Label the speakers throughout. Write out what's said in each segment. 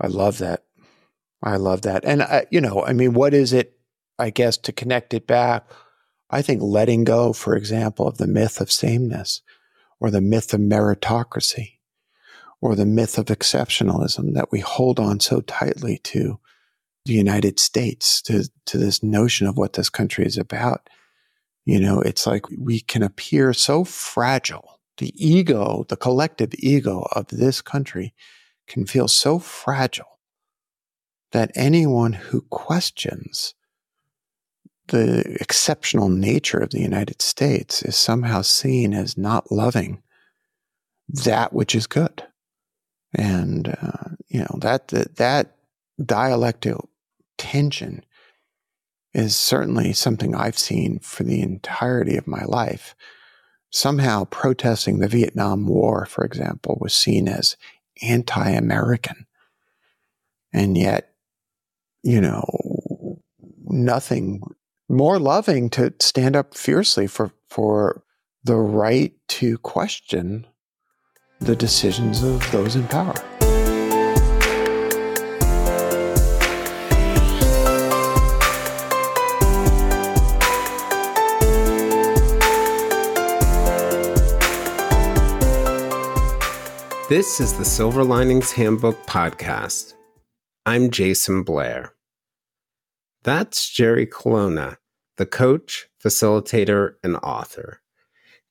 Speaker 1: I love that. I love that. And, I, you know, I mean, what is it, I guess, to connect it back? I think letting go, for example, of the myth of sameness or the myth of meritocracy or the myth of exceptionalism that we hold on so tightly to the United States, to, to this notion of what this country is about. You know, it's like we can appear so fragile. The ego, the collective ego of this country can feel so fragile that anyone who questions the exceptional nature of the United States is somehow seen as not loving that which is good. And, uh, you know, that, that, that dialectical tension is certainly something I've seen for the entirety of my life. Somehow protesting the Vietnam War, for example, was seen as anti American. And yet, you know, nothing more loving to stand up fiercely for, for the right to question the decisions of those in power.
Speaker 2: This is the Silver Linings Handbook Podcast. I'm Jayson Blair. That's Jerry Colonna, the coach, facilitator, and author.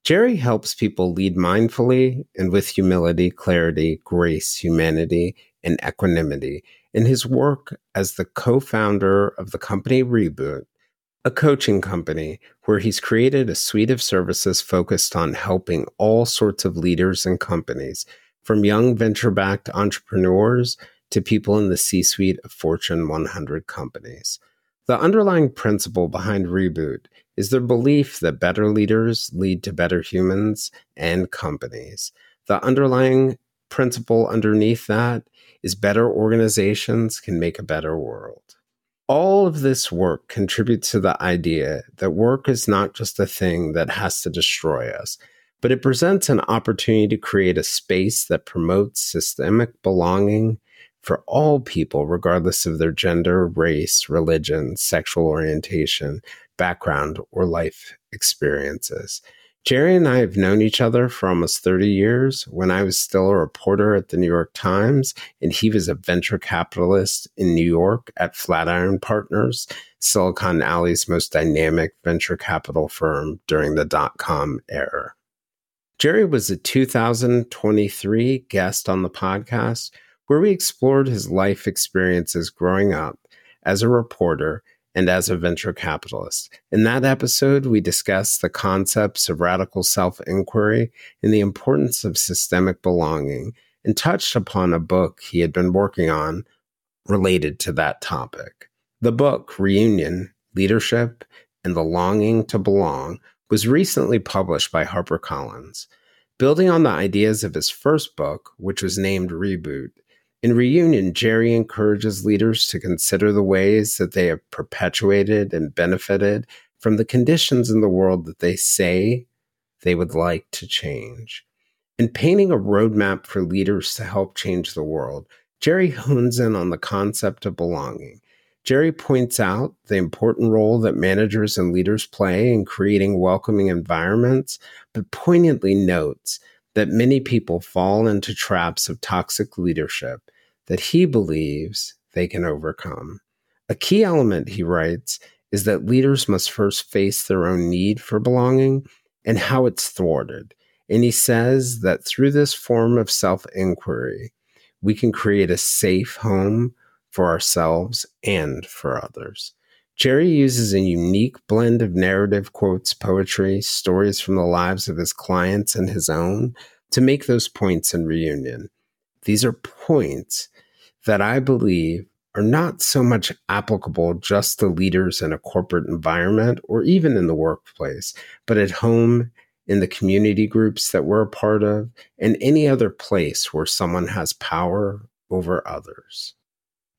Speaker 2: Jerry helps people lead mindfully and with humility, clarity, grace, humanity, and equanimity in his work as the co founder of the company Reboot, a coaching company where he's created a suite of services focused on helping all sorts of leaders and companies from young venture backed entrepreneurs to people in the C suite of Fortune 100 companies. The underlying principle behind Reboot is their belief that better leaders lead to better humans and companies. The underlying principle underneath that is better organizations can make a better world. All of this work contributes to the idea that work is not just a thing that has to destroy us, but it presents an opportunity to create a space that promotes systemic belonging for all people, regardless of their gender, race, religion, sexual orientation, background, or life experiences. Jerry and I have known each other for almost 30 years when I was still a reporter at the New York Times and he was a venture capitalist in New York at Flatiron Partners, Silicon Alley's most dynamic venture capital firm during the dot com era. Jerry was a 2023 guest on the podcast where we explored his life experiences growing up as a reporter and as a venture capitalist. In that episode, we discussed the concepts of radical self inquiry and the importance of systemic belonging, and touched upon a book he had been working on related to that topic. The book, Reunion Leadership and the Longing to Belong, was recently published by HarperCollins. Building on the ideas of his first book, which was named Reboot, in Reunion, Jerry encourages leaders to consider the ways that they have perpetuated and benefited from the conditions in the world that they say they would like to change. In painting a roadmap for leaders to help change the world, Jerry hones in on the concept of belonging Jerry points out the important role that managers and leaders play in creating welcoming environments, but poignantly notes that many people fall into traps of toxic leadership that he believes they can overcome. A key element, he writes, is that leaders must first face their own need for belonging and how it's thwarted. And he says that through this form of self inquiry, we can create a safe home for ourselves and for others. Jerry uses a unique blend of narrative quotes, poetry, stories from the lives of his clients and his own to make those points in reunion. These are points that I believe are not so much applicable just to leaders in a corporate environment or even in the workplace, but at home, in the community groups that we're a part of, and any other place where someone has power over others.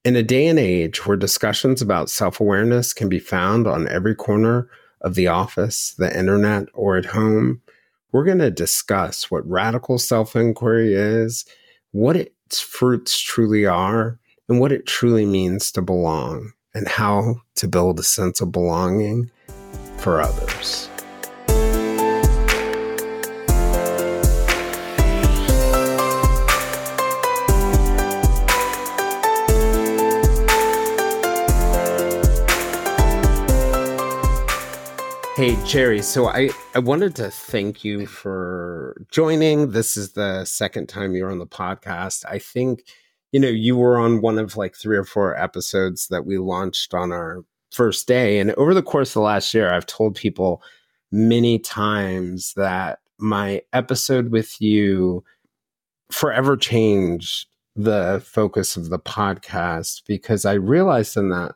Speaker 2: In a day and age where discussions about self awareness can be found on every corner of the office, the internet, or at home, we're going to discuss what radical self inquiry is, what its fruits truly are, and what it truly means to belong and how to build a sense of belonging for others. Hey, Jerry. So I, I wanted to thank you for joining. This is the second time you're on the podcast. I think, you know, you were on one of like three or four episodes that we launched on our first day. And over the course of the last year, I've told people many times that my episode with you forever changed the focus of the podcast because I realized in that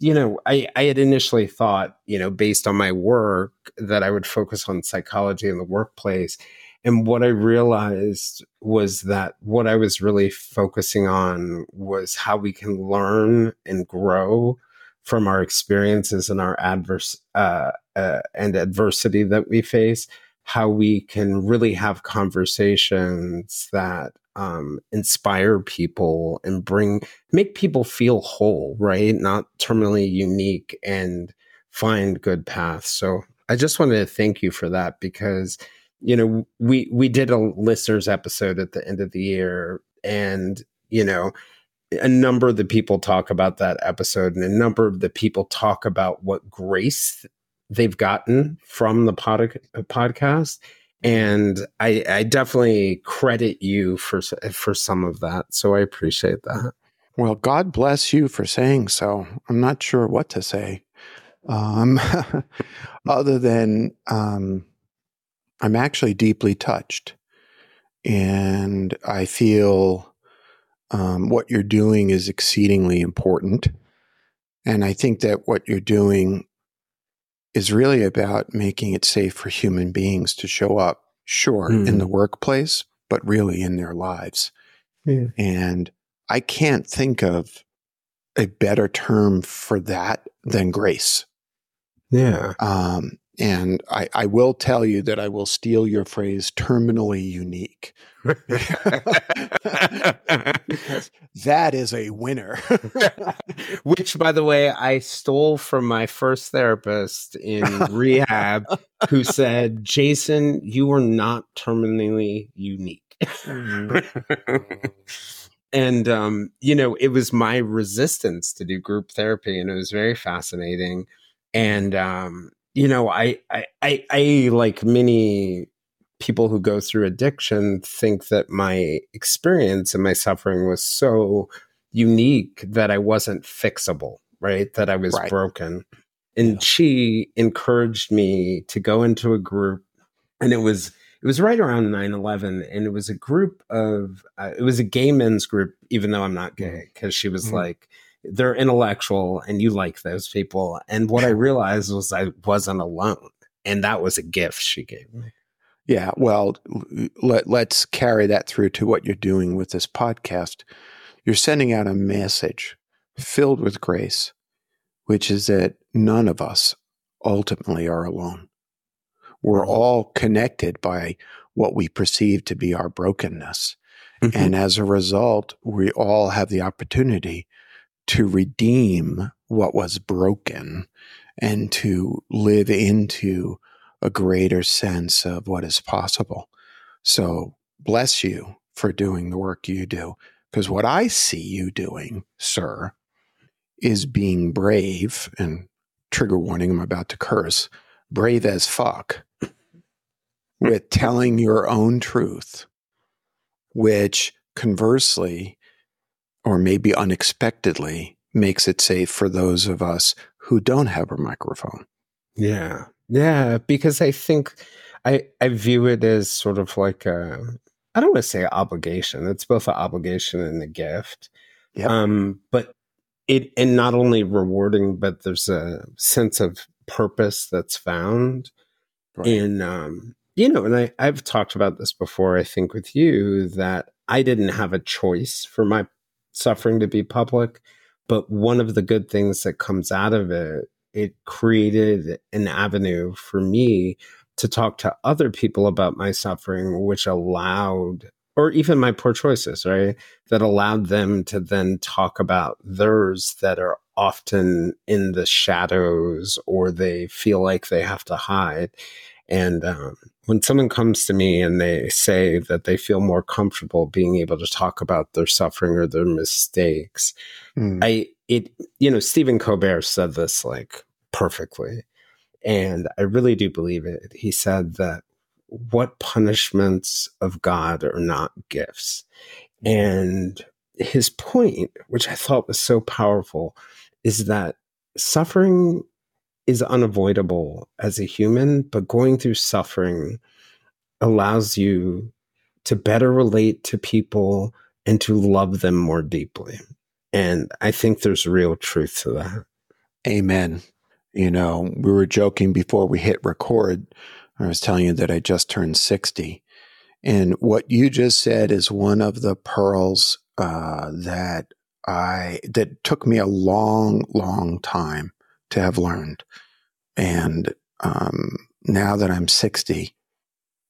Speaker 2: you know, I, I had initially thought, you know, based on my work, that I would focus on psychology in the workplace. And what I realized was that what I was really focusing on was how we can learn and grow from our experiences and our adverse uh, uh, and adversity that we face. How we can really have conversations that um, inspire people and bring make people feel whole, right? Not terminally unique and find good paths. So I just wanted to thank you for that because you know we we did a listeners episode at the end of the year and you know a number of the people talk about that episode and a number of the people talk about what grace they've gotten from the pod- podcast and I, I definitely credit you for for some of that. So I appreciate that.
Speaker 1: Well, God bless you for saying so. I'm not sure what to say, um, other than um, I'm actually deeply touched, and I feel um, what you're doing is exceedingly important. And I think that what you're doing is really about making it safe for human beings to show up, sure, mm. in the hmm. workplace, but really in their lives. Yeah. And I can't think of a better term for that than grace.
Speaker 2: Yeah.
Speaker 1: Um, and I, I will tell you that I will steal your phrase terminally unique. that is a winner.
Speaker 2: Which, by the way, I stole from my first therapist in rehab who said, Jayson, you are not terminally unique. and um, you know, it was my resistance to do group therapy, and it was very fascinating. And um, you know, I, I, I, I, like many people who go through addiction, think that my experience and my suffering was so unique that I wasn't fixable, right? That I was right. broken. And yeah. she encouraged me to go into a group, and it was it was right around 9-11 and it was a group of uh, it was a gay men's group even though i'm not gay because mm. she was mm-hmm. like they're intellectual and you like those people. And what I realized was I wasn't alone. And that was a gift she gave me.
Speaker 1: Yeah. Well, let, let's carry that through to what you're doing with this podcast. You're sending out a message filled with grace, which is that none of us ultimately are alone. We're mm-hmm. all connected by what we perceive to be our brokenness. Mm-hmm. And as a result, we all have the opportunity to redeem what was broken and to live into a greater sense of what is possible. So, bless you for doing the work you do. Because what I see you doing, sir, is being brave and trigger warning, I'm about to curse, brave as fuck with telling your own truth, which conversely or maybe unexpectedly makes it safe for those of us who don't have a microphone.
Speaker 2: Yeah. Yeah. Because I think I, I view it as sort of like a, I don't want to say obligation. It's both an obligation and a gift. Yep. Um, but it, and not only rewarding, but there's a sense of purpose that's found right. in, um, you know, and I, I've talked about this before, I think with you that I didn't have a choice for my suffering to be public. But one of the good things that comes out of it, it created an avenue for me to talk to other people about my suffering, which allowed or even my poor choices, right? That allowed them to then talk about theirs that are often in the shadows or they feel like they have to hide. And um, when someone comes to me and they say that they feel more comfortable being able to talk about their suffering or their mistakes, mm. I it you know Stephen Colbert said this like perfectly, and I really do believe it. He said that what punishments of God are not gifts, and his point, which I thought was so powerful, is that suffering is unavoidable as a human, but going through suffering allows you to better relate to people and to love them more deeply. And I think there's real truth to that.
Speaker 1: Amen. You know, we were joking before we hit record. I was telling you that I just turned 60. And what you just said is one of the pearls uh, that I that took me a long, long time to have learned. And um, now that I'm 60,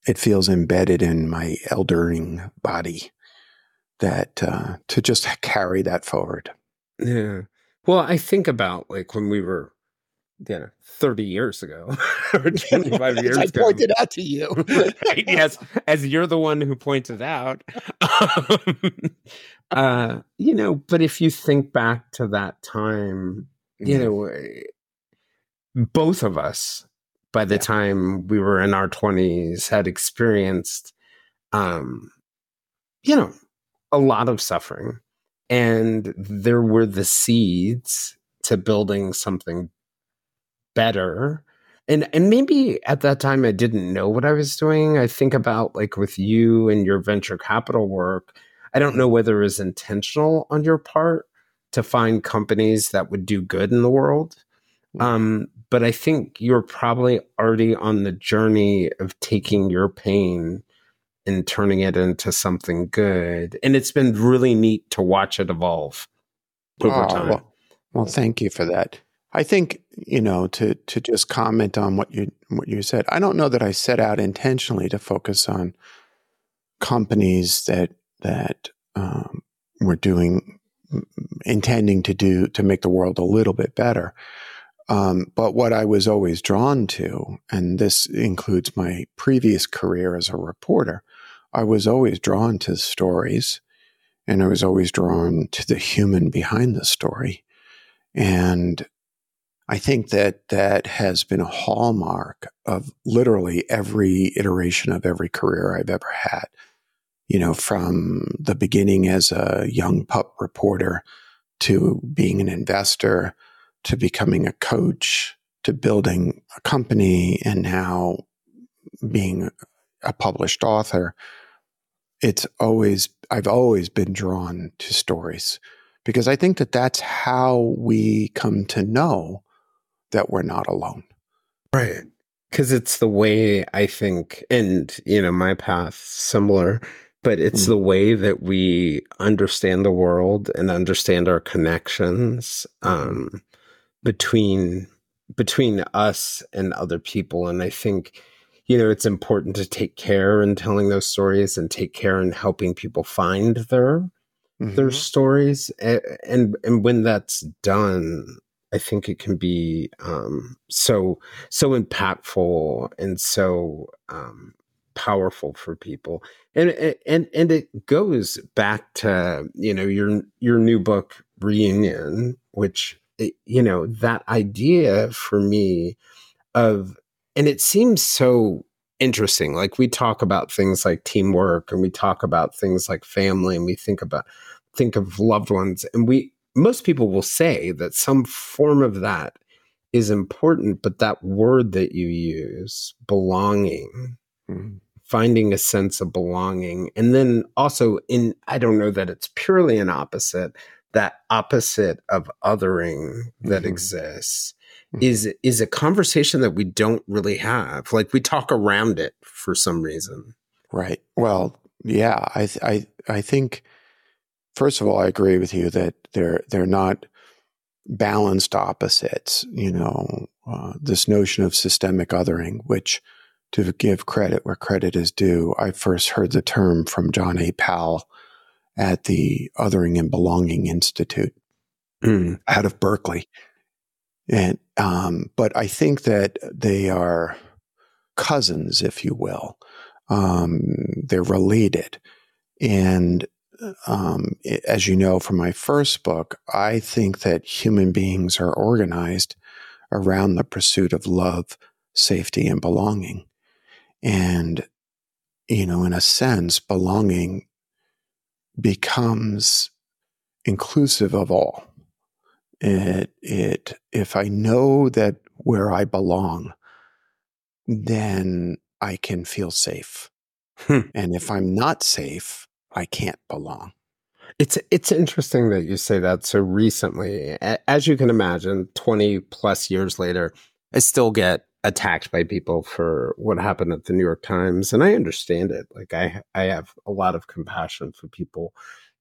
Speaker 1: it feels embedded in my eldering body that uh, to just carry that forward.
Speaker 2: Yeah. Well, I think about like when we were, you know, 30 years ago or 25 years I
Speaker 1: ago. I pointed out to you.
Speaker 2: right? Yes. As you're the one who pointed out. uh, you know, but if you think back to that time, you know, eh, both of us by the yeah. time we were in our 20s had experienced um you know a lot of suffering and there were the seeds to building something better and and maybe at that time I didn't know what I was doing. I think about like with you and your venture capital work. I don't know whether it was intentional on your part to find companies that would do good in the world. Mm. Um, but I think you're probably already on the journey of taking your pain and turning it into something good. And it's been really neat to watch it evolve over oh, time.
Speaker 1: Well, well, thank you for that. I think, you know, to to just comment on what you what you said. I don't know that I set out intentionally to focus on companies that that um, were doing intending to do to make the world a little bit better. Um, but what I was always drawn to, and this includes my previous career as a reporter, I was always drawn to stories and I was always drawn to the human behind the story. And I think that that has been a hallmark of literally every iteration of every career I've ever had. You know, from the beginning as a young pup reporter to being an investor to becoming a coach to building a company and now being a published author it's always i've always been drawn to stories. Because i think that that's how we come to know that we're not alone.
Speaker 2: Right. Because it's the way i think and you know my path similar but it's mm the way that we understand the world and understand our connections um, between between us and other people. And i think you know it's important to take care in telling those stories and take care in helping people find their mm-hmm. their stories and and when that's done i think it can be um, so so impactful and so um, powerful for people and and and it goes back to you know your your new book reunion which eh, you know, that idea for me of, and it seems so interesting. Like we talk about things like teamwork and we talk about things like family and we think about, think of loved ones. And we, most people will say that some form of that is important, but that word that you use, belonging. Finding a sense of belonging. And then also in, I don't know that it's purely an opposite, that opposite of othering that mm-hmm. exists mm-hmm. is is a conversation that we don't really have. Like we talk around it for some reason.
Speaker 1: Right. Well, yeah, I I I think first of all, I agree with you that they're they're not balanced opposites. You know, uh, this notion of systemic othering, which to give credit where credit is due, I first heard the term from John A. Powell at the Othering and Belonging Institute mm. out of Berkeley. And, um, but I think that they are cousins, if you will. Um, they're related. And um, as you know from my first book, I think that human beings are organized around the pursuit of love, safety, and belonging. And, you know, in a sense, belonging becomes inclusive of all. It, it, if I know that where I belong, then I can feel safe. Hmm. And if I'm not safe, I can't belong.
Speaker 2: It's it's interesting that you say that so recently. As you can imagine, 20 plus years later, I still get attacked by people for what happened at the New York Times and I understand it. Like I I have a lot of compassion for people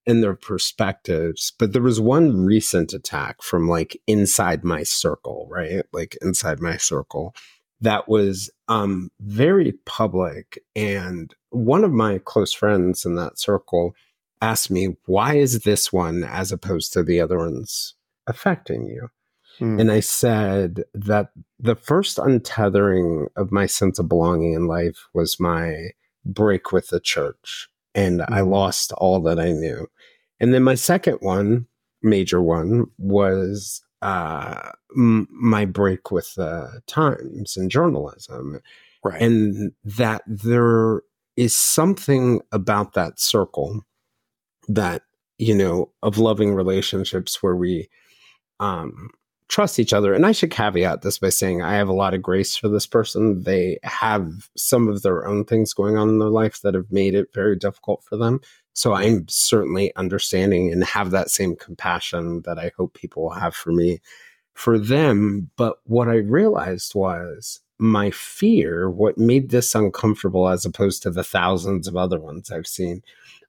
Speaker 2: and their perspectives, but there was one recent attack from like inside my circle, right? Like inside my circle that was um very public and one of my close friends in that circle asked me, why is this one as opposed to the other ones affecting you? Mm. And I said that the first untethering of my sense of belonging in life was my break with the church. And mm. I hmm. lost all that I knew. And then my second one, major one, was uh, m- my break with the Times and journalism. Right. And that there is something about that circle that you know of loving relationships where we um trust each other. And i should caveat this by saying i have a lot of grace for this person. They have some of their own things going on in their life that have made it very difficult for them. So i'm certainly understanding and have that same compassion that i hope people have for me for them. But what i realized was my fear, what made this uncomfortable as opposed to the thousands of other ones I've seen,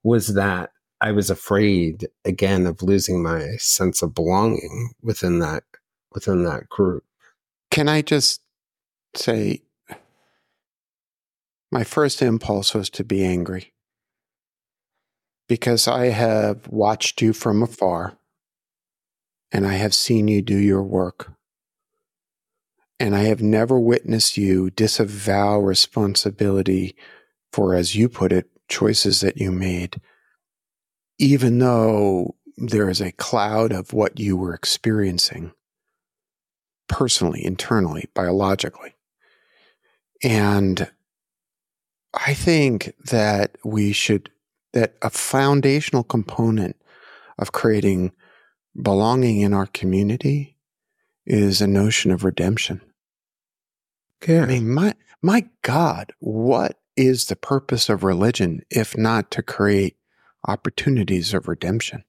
Speaker 2: was that I was afraid again of losing my sense of belonging within that within that group.
Speaker 1: Can I just say my first impulse was to be angry. Because I have watched you from afar and I have seen you do your work. And I have never witnessed you disavow responsibility for, as you put it, choices that you made, even though there is a cloud of what you were experiencing personally, internally, biologically. And I think that we should, that a foundational component of creating belonging in our community is a notion of redemption. Okay. I mean, my my God, what is the purpose of religion if not to create opportunities of redemption?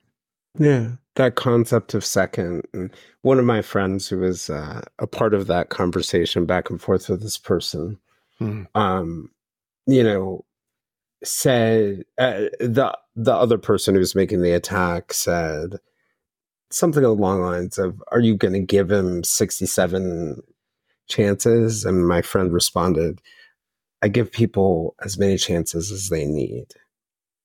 Speaker 2: Yeah, that concept of second. And one of my friends who was uh, a part of that conversation back and forth with this person, hmm. um, you know, said uh, the the other person who was making the attack said something along the lines of, "Are you going to give him sixty seven chances. And my friend responded, I give people as many chances as they need.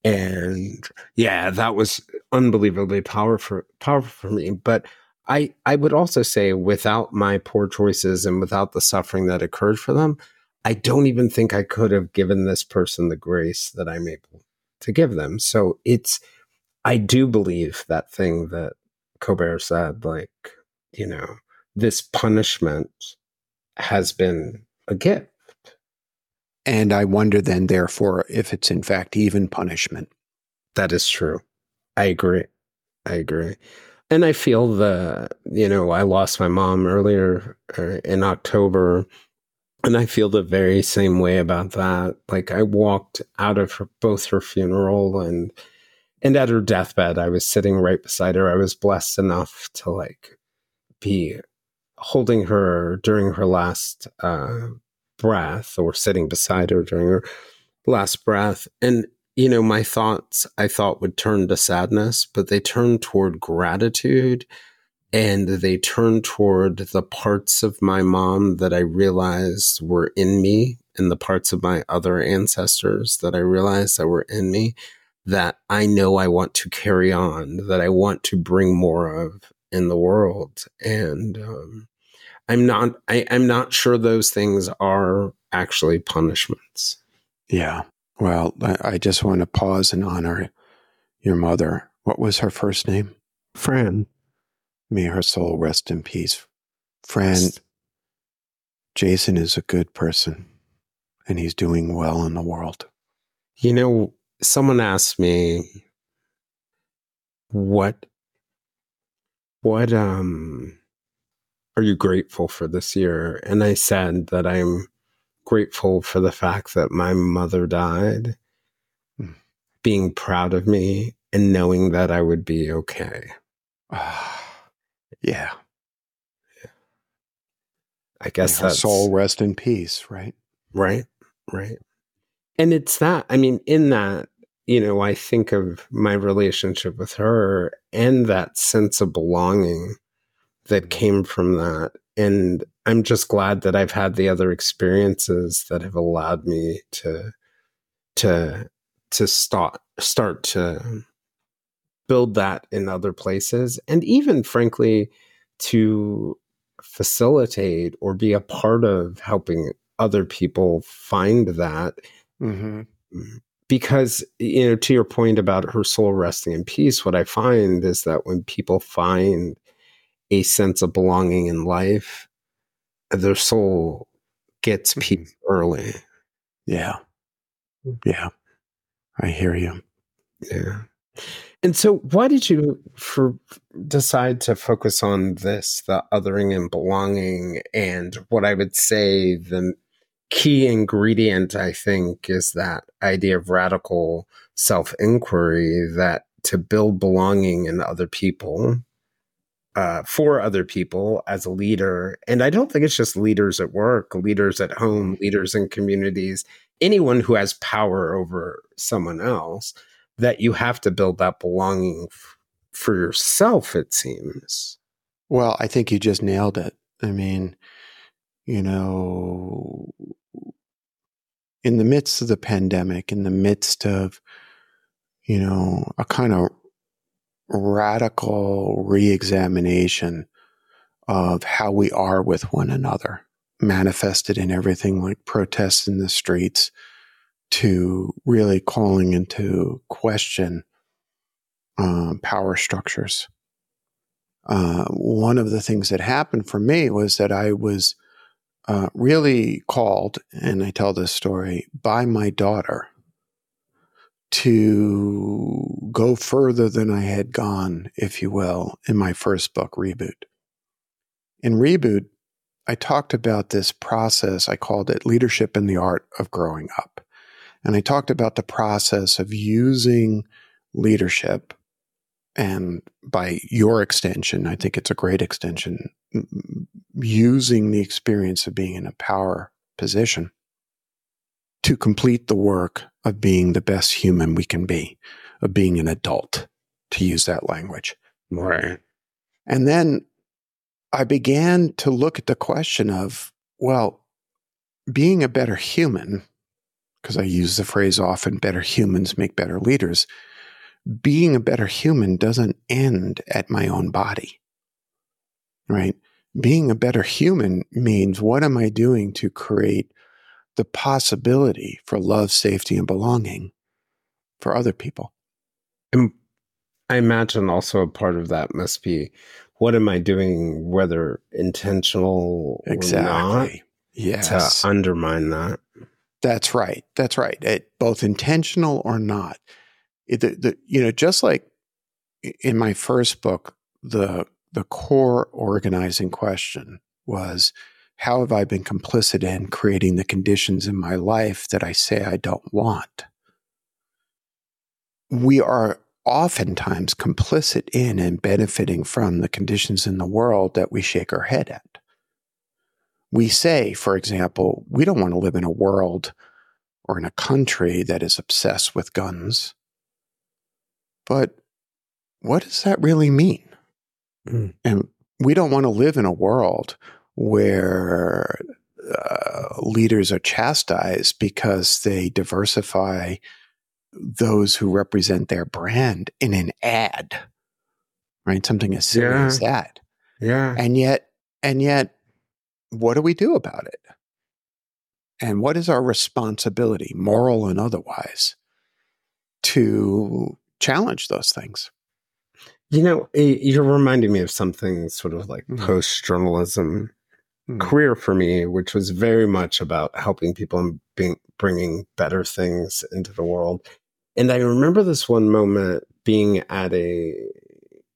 Speaker 2: And yeah, that was unbelievably powerful powerful for me. But I I would also say without my poor choices and without the suffering that occurred for them, I don't even think I could have given this person the grace that I'm able to give them. So it's I do believe that thing that Colbert said, like, you know, this punishment has been a gift.
Speaker 1: And I wonder then, therefore, if it's in fact even punishment.
Speaker 2: That is true. I agree. I agree. And I feel the, you know, I lost my mom earlier er, in October. And I feel the very same way about that. Like I walked out of her, both her funeral and and at her deathbed, I was sitting right beside her. I was blessed enough to like be holding her during her last uh, breath or sitting beside her during her last breath. And, you know, my thoughts I thought would turn to sadness, but they turned toward gratitude and they turned toward the parts of my mom that I realized were in me and the parts of my other ancestors that I realized that were in me that I know I want to carry on, that I want to bring more of in the world. And um, I'm not I, I'm not sure those things are actually punishments.
Speaker 1: Yeah. Well, I, just want to pause and honor your mother. What was her first name?
Speaker 2: Fran.
Speaker 1: May her soul rest in peace. Fran, Jayson is a good person and he's doing well in the world.
Speaker 2: You know, someone asked me what what um are you grateful for this year? And I said that I'm grateful for the fact that my mother died, mm. being proud of me and knowing that I would be okay.
Speaker 1: yeah. yeah.
Speaker 2: I guess that
Speaker 1: soul rest in peace, right?
Speaker 2: Right, right. And it's that, I mean, in that, you know, I think of my relationship with her and that sense of belonging that mm-hmm. came from that. And I'm just glad that I've had the other experiences that have allowed me to to to start start to build that in other places and even frankly to facilitate or be a part of helping other people find that mm-hmm. because you know to your point about her soul resting in peace what i find is that when people find a sense of belonging in life, their soul gets mm-hmm. peace early.
Speaker 1: Yeah. Mm. Yeah. I hear you.
Speaker 2: Yeah. And so why did you for decide to focus on this, the othering and belonging and what I would say the key ingredient I think is that idea of radical self-inquiry that to build belonging in other people uh, for other people as a leader. And I don't think it's just leaders at work, leaders at home, leaders in communities, anyone who has power over someone else, that you have to build that belonging f- for yourself, it seems.
Speaker 1: Well, I think you just nailed it. I mean, you know, in the midst of the pandemic, in the midst of, you know, a kind of radical reexamination of how we are with one another, manifested in everything like protests in the streets to really calling into question um, power structures. Uh, one of the things that happened for me was that I was uh, really called, and I tell this story, by my daughter to go further than I had gone, if you will, in my first book, Reboot. In Reboot, I talked about this process. I called it Leadership in the Art of Growing Up. And I talked about the process of using leadership and by your extension, I think it's a great extension, using the experience of being in a power position to complete the work of being the best human we can be, of being an adult, to use that language.
Speaker 2: Right.
Speaker 1: And then I began to look at the question of, well, being a better human, because I use the phrase often better humans make better leaders. Being a better human doesn't end at my own body, right? Being a better human means what am I doing to create the possibility for love, safety, and belonging for other people.
Speaker 2: And I imagine also a part of that must be what am I doing, whether intentional exactly. or not,
Speaker 1: yes.
Speaker 2: to undermine that.
Speaker 1: That's right. That's right. It, both intentional or not. It, the, the, you know, just like in my first book, the the core organizing question was how have I been complicit in creating the conditions in my life that I say I don't want? We are oftentimes complicit in and benefiting from the conditions in the world that we shake our head at. We say, for example, we don't want to live in a world or in a country that is obsessed with guns. But what does that really mean? Mm. And we don't want to live in a world where uh, leaders are chastised because they diversify those who represent their brand in an ad, right? Something as silly
Speaker 2: Yeah.
Speaker 1: as that.
Speaker 2: Yeah.
Speaker 1: And yet, and yet, what do we do about it? And what is our responsibility, moral and otherwise, to challenge those things?
Speaker 2: You know, you're reminding me of something sort of like
Speaker 1: Mhm.
Speaker 2: post journalism
Speaker 1: Mhm.
Speaker 2: career for me, which was very much about helping people and being, bringing better things into the world. And I remember this one moment being at a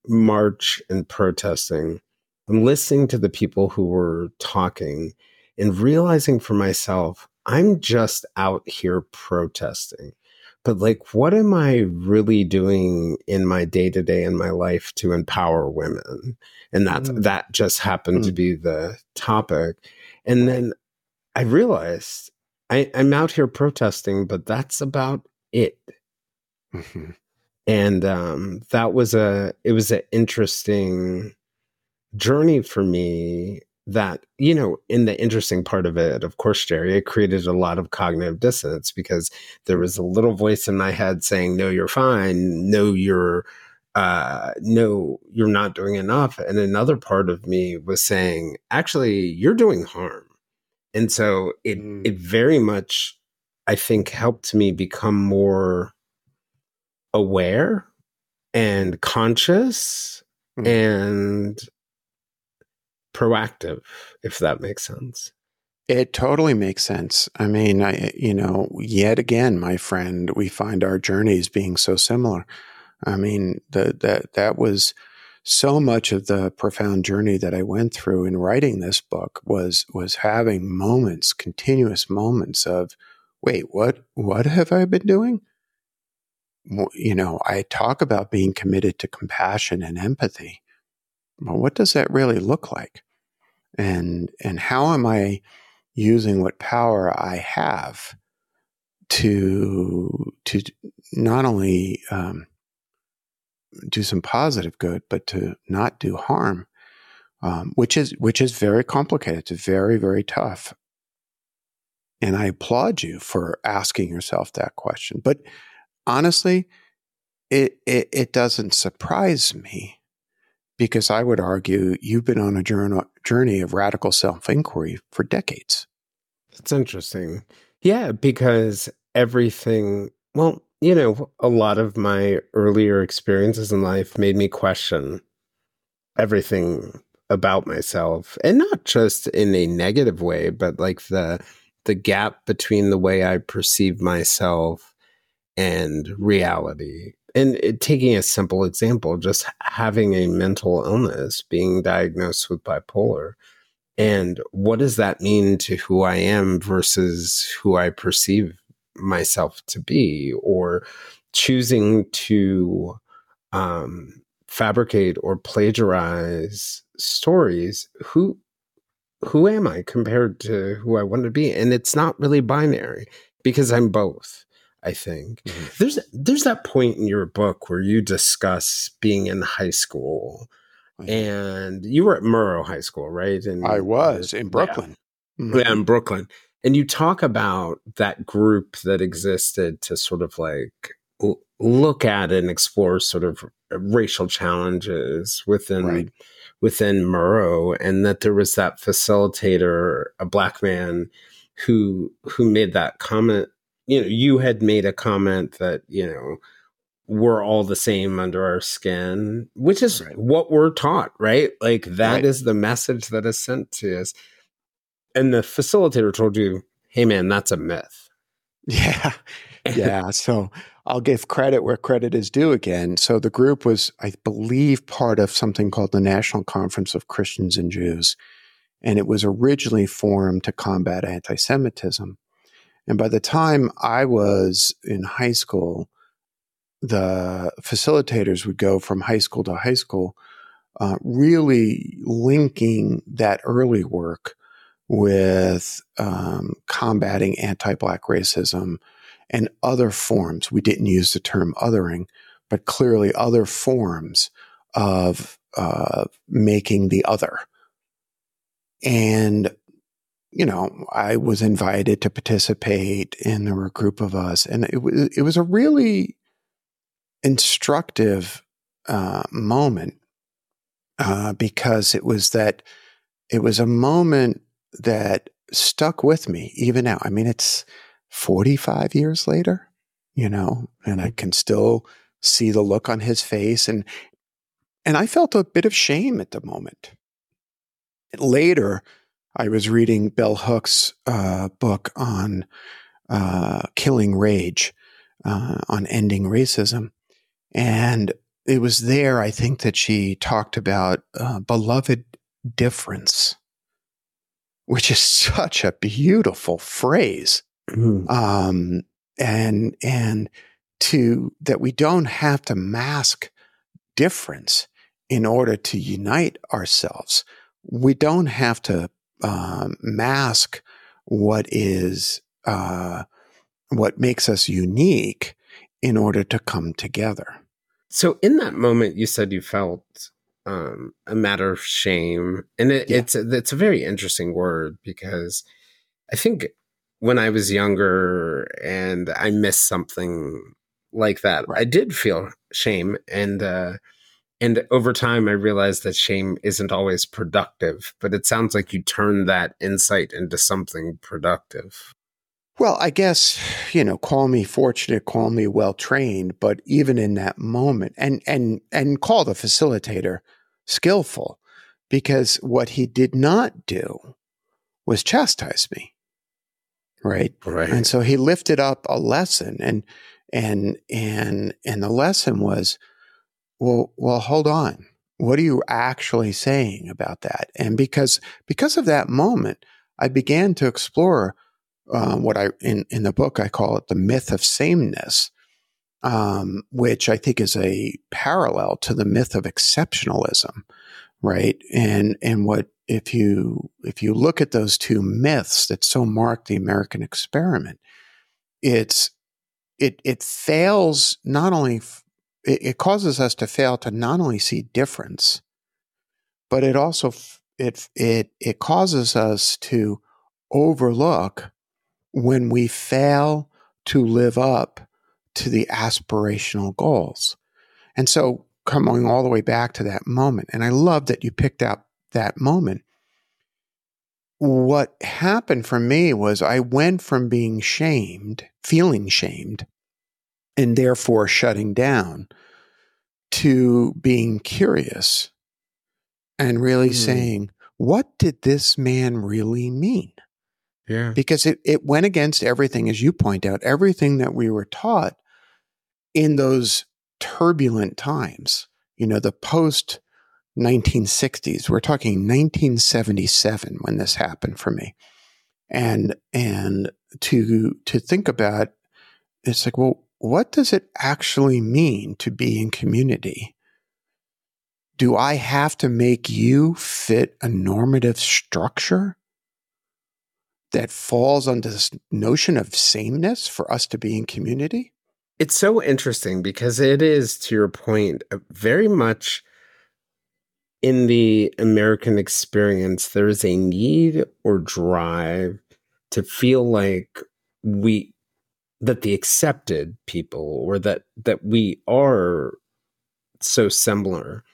Speaker 2: march and protesting and listening to the people who were talking and realizing for myself, I'm just out here protesting. But like, what am I really doing in my day to day in my life to empower women? And that
Speaker 1: Mm.
Speaker 2: that just happened to be the topic. And then I realized I, I'm out here protesting, but that's about it
Speaker 1: Mhm.
Speaker 2: and um, that was a it was an interesting journey for me that you know in the interesting part of it of course jerry it created a lot of cognitive dissonance because there was a little voice in my head saying no you're fine no you're uh no you're not doing enough and another part of me was saying actually you're doing harm and so it
Speaker 1: Mm.
Speaker 2: it very much i think helped me become more aware and conscious
Speaker 1: Mm.
Speaker 2: and proactive if that makes sense
Speaker 1: It totally makes sense. I mean, I, you know, yet again, my friend, we find our journeys being so similar. I mean, the, that that was so much of the profound journey that I went through in writing this book was was having moments, continuous moments of, wait, what what have I been doing? You know, I talk about being committed to compassion and empathy. Well, what does that really look like? And and how am I using what power I have to to not only um, do some positive good, but to not do harm, um, which is which is very complicated. It's very very tough. And I applaud you for asking yourself that question. But honestly, it it, it doesn't surprise me because I would argue you've been on a journey of radical self inquiry for decades.
Speaker 2: That's interesting. Yeah, because everything, well, you know, a lot of my earlier experiences in life made me question everything about myself and not just in a negative way, but like the the gap between the way I perceive myself and reality. And it, taking a simple example, just having a mental illness, being diagnosed with bipolar, and what does that mean to who I am versus who I perceive myself to be, or choosing to um, fabricate or plagiarize stories? Who who am I compared to who I want to be? And it's not really binary because I'm both. I think mm-hmm. there's there's that point in your book where you discuss being in high school mm-hmm. and you were at Murrow High School, right? And
Speaker 1: I was in
Speaker 2: yeah.
Speaker 1: Brooklyn. Mm-hmm.
Speaker 2: Yeah, in Brooklyn. And you talk about that group that existed to sort of like l- look at and explore sort of uh, racial challenges within
Speaker 1: Right.
Speaker 2: within Murrow, and that there was that facilitator, a black man, who who made that comment. You know, you had made a comment that you know we're all the same under our skin, which is
Speaker 1: Right.
Speaker 2: what we're taught, right? Like that is
Speaker 1: Right.
Speaker 2: the message that is sent to us. And the facilitator told you, hey man, that's a myth.
Speaker 1: Yeah. Yeah. So I'll give credit where credit is due again. So the group was, I believe, part of something called the National Conference of Christians and Jews. And it was originally formed to combat anti Semitism. And by the time I was in high school, the facilitators would go from high school to high school, uh, really linking that early work with um, combating anti Black racism and other forms. We didn't use the term othering, but clearly other forms of uh, making the other. And you know, I was invited to participate, and there were a group of us, and it was it was a really instructive uh, moment uh, because it was that it was a moment that stuck with me even now. I mean, it's 45 years later, you know, and I mm-hmm. can still see the look on his face and and I felt a bit of shame at the moment. Later, I was reading Bell Hooks' uh, book on uh, killing rage, uh, on ending racism, and it was there, I think, that she talked about uh, beloved difference, which is such a beautiful phrase. Mm. Um, and, and to that we don't have to mask difference in order to unite ourselves. We don't have to um, mask what is uh, what makes us unique in order to come together.
Speaker 2: So in that moment, you said you felt um, a matter of shame, and it, yeah. it's a, it's a very interesting word because I think when I was younger and I missed something like that, right. I did feel shame, and uh, and over time, I realized that shame isn't always productive. But it sounds like you turned that insight into something productive.
Speaker 1: Well, I guess, you know, call me fortunate, call me well trained, but even in that moment and and and call the facilitator skillful because what he did not do was chastise me. Right?
Speaker 2: Right.
Speaker 1: And so he lifted up a lesson and and and and the lesson was well well hold on. What are you actually saying about that? And because because of that moment, I began to explore um, what I in in the book I call it the myth of sameness, um, which I think is a parallel to the myth of exceptionalism, right? And and what if you if you look at those two myths that so mark the American experiment, it's it it fails not only it, it causes us to fail to not only see difference, but it also it it it causes us to overlook when we fail to live up to the aspirational goals. And so, coming all the way back to that moment, and I love that you picked out that moment. What happened for me was I went from being shamed, feeling shamed, and therefore shutting down, to being curious and really mm-hmm. saying, what did this man really mean?
Speaker 2: Yeah.
Speaker 1: Because it, it went against everything, as you point out, everything that we were taught in those turbulent times. You know, the post 1960s. We're talking 1977 when this happened for me. And and to to think about it's like, well, what does it actually mean to be in community? Do I have to make you fit a normative structure? that falls under this notion of sameness for us to be in community?
Speaker 2: It's so interesting because it is, to your point, very much in the American experience, there is a need or drive to feel like we that the accepted people or that that we are so similar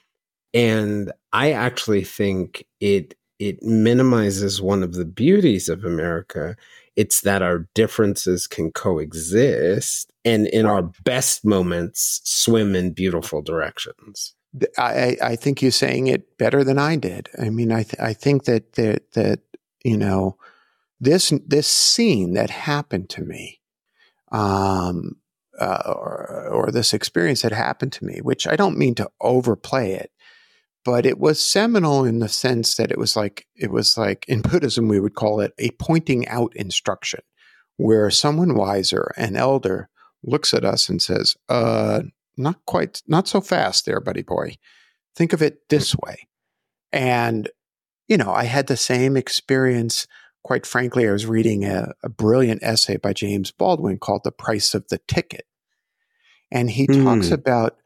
Speaker 2: and i actually think it it minimizes one of the beauties of America. It's that our differences can coexist and in our best moments swim in beautiful directions.
Speaker 1: I, I think you're saying it better than I did. I mean, I, th- I think that, that, that, you know, this, this scene that happened to me, um, uh, or, or this experience had happened to me, which I don't mean to overplay it, but it was seminal in the sense that it was like it was like in Buddhism we would call it a pointing out instruction, where someone wiser, an elder, looks at us and says, "Uh, not quite, not so fast, there, buddy boy. Think of it this way." And you know, I had the same experience. Quite frankly, I was reading a, a brilliant essay by James Baldwin called "The Price of the Ticket," and he mm. talks hmm. about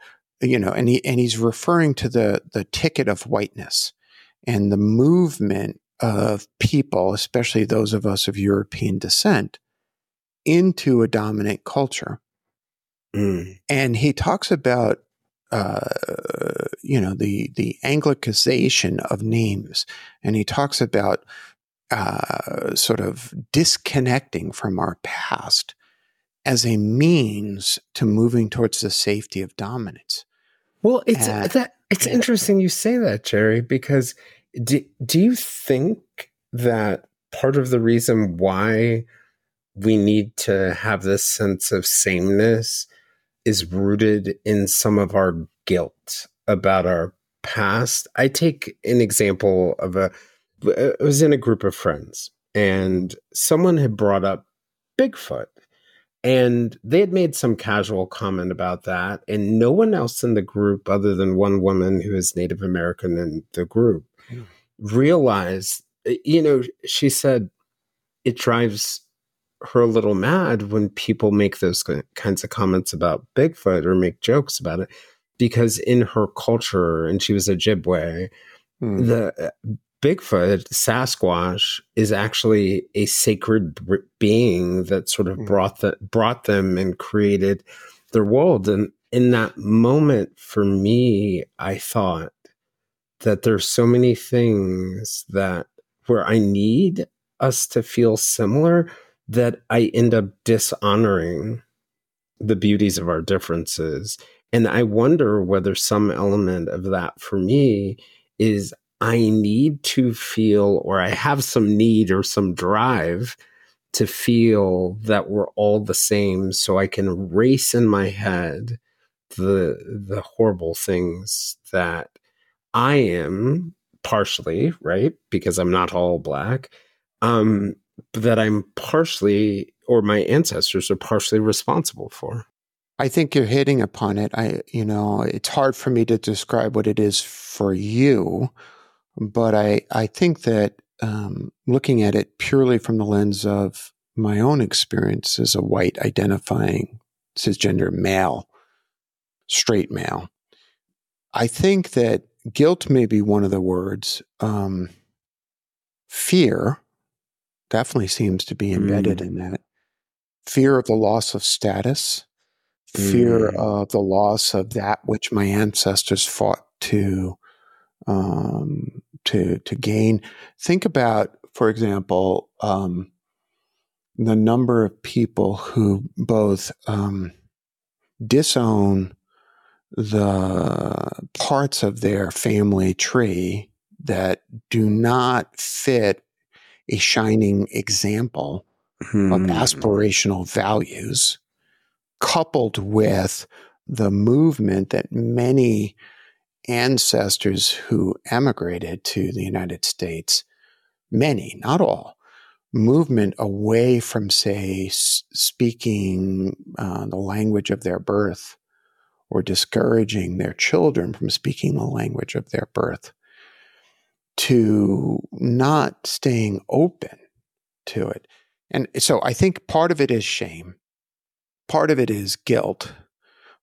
Speaker 1: you know, and he and he's referring to the the ticket of whiteness and the movement of people, especially those of us of European descent, into a dominant culture. Mm. And he talks about, uh, you know, the the Anglicization of names, and he talks about uh, sort of disconnecting from our past as a means to moving towards the safety of dominance.
Speaker 2: Well, it's that it's interesting you say that, Jerry, because do, do you think that part of the reason why we need to have this sense of sameness is rooted in some of our guilt about our past? I take an example of a I was in a group of friends and someone had brought up Bigfoot and they had made some casual comment about that. And no one else in the group, other than one woman who is Native American in the group, mm. realized, eh, you know, she said it drives her a little mad when people make those kinds of comments about Bigfoot or make jokes about it. Because in her culture, and she was Ojibwe, mm. the eh, Bigfoot, Sasquatch, is actually a sacred being that sort of mm. brought the, brought them and created their world. And in that moment, for me, I thought that there's so many things that where I need us to feel similar that I end up dishonoring the beauties of our differences. And I wonder whether some element of that for me is I need to feel, or I have some need or some drive to feel that we're all the same so I can erase in my head the the horrible things that I am partially, right? Because I'm not all black. Um, that I'm partially or my ancestors are partially responsible for.
Speaker 1: I think you're hitting upon it. I you know, it's hard for me to describe what it is for you but I, I think that um, looking at it purely from the lens of my own experience as a white identifying cisgender male, straight male, I think that guilt may be one of the words. Um, fear definitely seems to be embedded mm. in that. Fear of the loss of status, fear mm. of the loss of that which my ancestors fought to um, to to gain. Think about, for example, um, the number of people who both um, disown the parts of their family tree that do not fit a shining example hmm. of aspirational values, coupled with the movement that many ancestors who emigrated to the United States, many, not all, movement away from, say, speaking uh, the language of their birth or discouraging their children from speaking the language of their birth to not staying open to it. And so I think part of it is shame, part of it is guilt,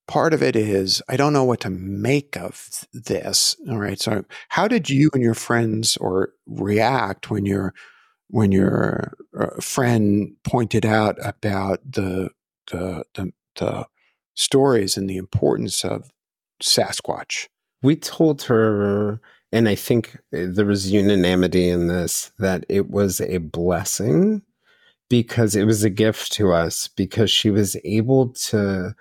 Speaker 1: part of it is I don't know what to make of this. All right. So how did you and your friends or react when your when your uh, friend pointed out about the, the the the stories and the importance of Sasquatch?
Speaker 2: We told her and I think there was unanimity in this that it was a blessing because it was a gift to us because she was able to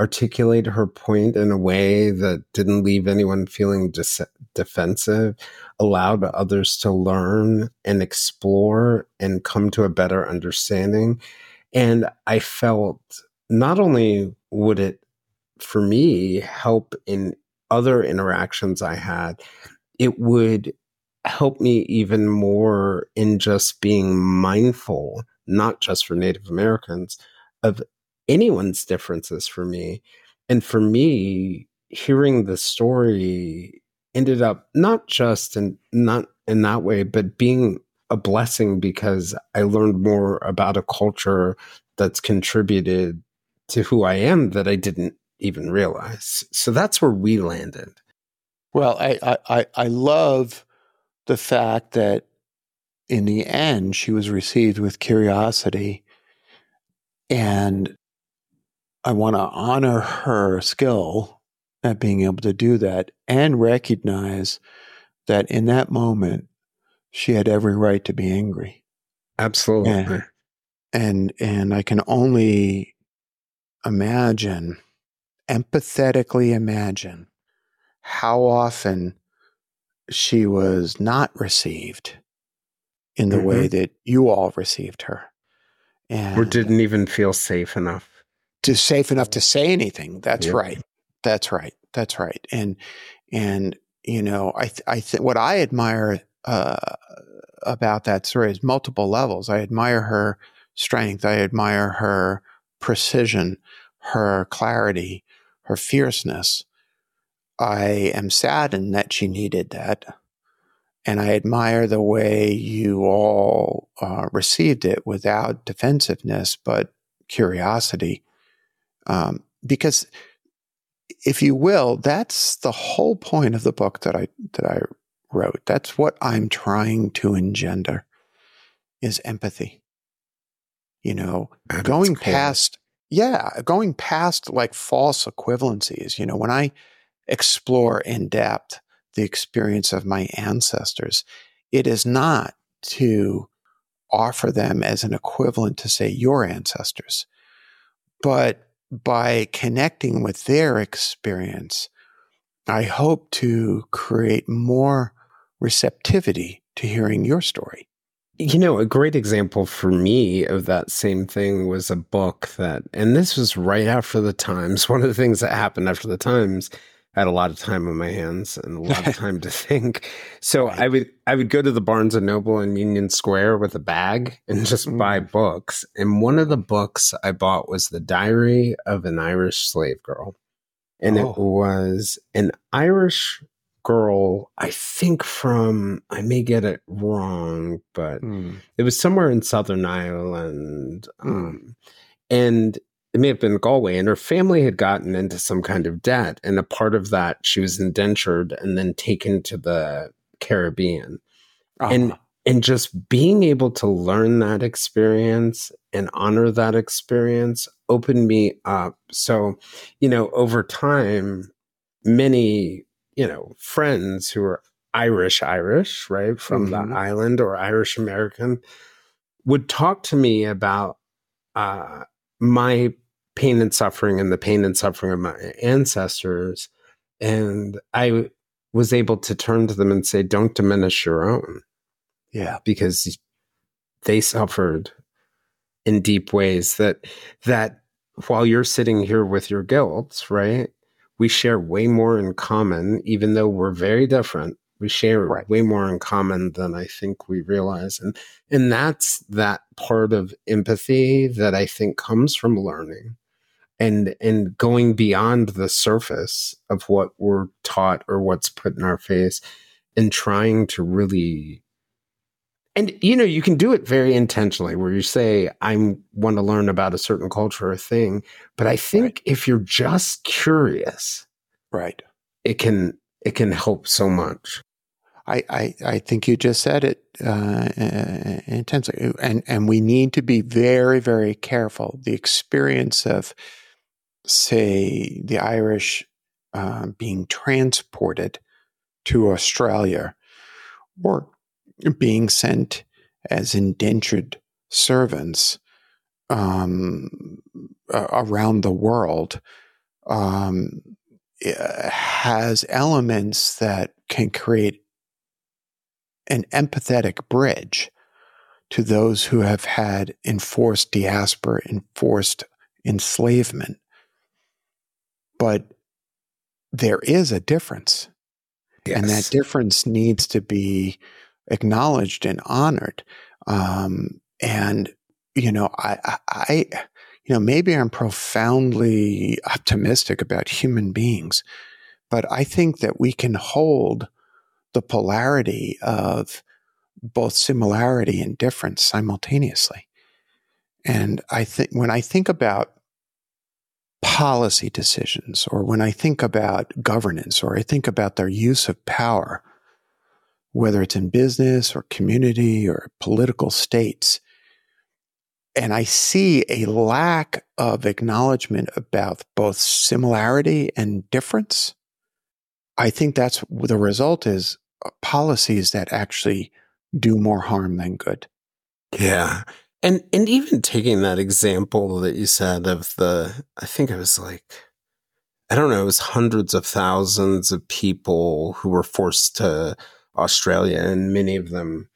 Speaker 2: articulate her point in a way that didn't leave anyone feeling dis- defensive, allowed others to learn and explore and come to a better understanding. And I felt not only would it, for me, help in other interactions I had, it would help me even more in just being mindful, not just for Native Americans, of anyone's differences for me. And for me, hearing the story ended up not just in not in that way, but being a blessing because I learned more about a culture that's contributed to who I am that I didn't even realize. So that's where we landed.
Speaker 1: Well, I I I love the fact that in the end, she was received with curiosity. And I want to honor her skill at being able to do that and recognize that in that moment, she had every right to be angry.
Speaker 2: Absolutely.
Speaker 1: And, and, and I can only imagine, empathetically imagine how often she was not received in the mm-hmm. way that you all received her.
Speaker 2: And or didn't even feel safe enough.
Speaker 1: To safe enough to say anything. That's yep. right. That's right. That's right. And and you know, I th- I think what I admire uh, about that story is multiple levels. I admire her strength. I admire her precision, her clarity, her fierceness. I am saddened that she needed that. And I admire the way you all uh, received it without defensiveness, but curiosity. Um, because if you will, that's the whole point of the book that I that I wrote. That's what I'm trying to engender is empathy. You know, At going past yeah, going past like false equivalencies. You know, when I explore in depth the experience of my ancestors. It is not to offer them as an equivalent to, say, your ancestors, but by connecting with their experience, I hope to create more receptivity to hearing your story.
Speaker 2: You know, a great example for me of that same thing was a book that, and this was right after the Times. One of the things that happened after the Times I had a lot of time on my hands and a lot of time to think. So right. I would I would go to the Barnes and Noble in Union Square with a bag and just mm. buy books. And one of the books I bought was The Diary of an Irish Slave Girl. And oh. it was an Irish girl, I think from I may get it wrong, but mm. it was somewhere in Southern Ireland. Mm. Um, and it may have been Galway, and her family had gotten into some kind of debt. And a part of that, she was indentured and then taken to the Caribbean. And and just being able to learn that experience and honor that experience opened me up. So, you know, over time, many, you know, friends who are Irish, Irish, right, from mm-hmm. the island or Irish American would talk to me about uh, my pain and suffering and the pain and suffering of my ancestors. And I was able to turn to them and say, don't diminish your own.
Speaker 1: Yeah.
Speaker 2: Because they suffered in deep ways that, that while you're sitting here with your guilt, right? We share way more in common, even though we're very different. We share right. way more in common than I think we realize. And, and that's that part of empathy that I think comes from learning and and going beyond the surface of what we're taught or what's put in our face and trying to really and you know you can do it very intentionally where you say i want to learn about a certain culture or thing but i think right. if you're just curious
Speaker 1: right
Speaker 2: it can it can help so much
Speaker 1: I, I, I think you just said it uh, uh intensely, and and we need to be very very careful. The experience of say, the Irish uh, being transported to Australia or being sent as indentured servants um, around the world um, has elements that can create an empathetic bridge to those who have had enforced diaspora, enforced enslavement. But there is a difference. Yes. And that difference needs to be acknowledged and honored. Um, and, you know, I, I, you know, maybe I'm profoundly optimistic about human beings, but I think that we can hold the polarity of both similarity and difference simultaneously. And I think when I think about policy decisions or when I think about governance or I think about their use of power, whether it's in business or community or political states. And I see a lack of acknowledgement about both similarity and difference. I think that's the result is uh, policies that actually do more harm than good.
Speaker 2: Yeah. And and even taking that example that you said of the I think it was like I don't know, it was hundreds of thousands of people who were forced to Australia and many of them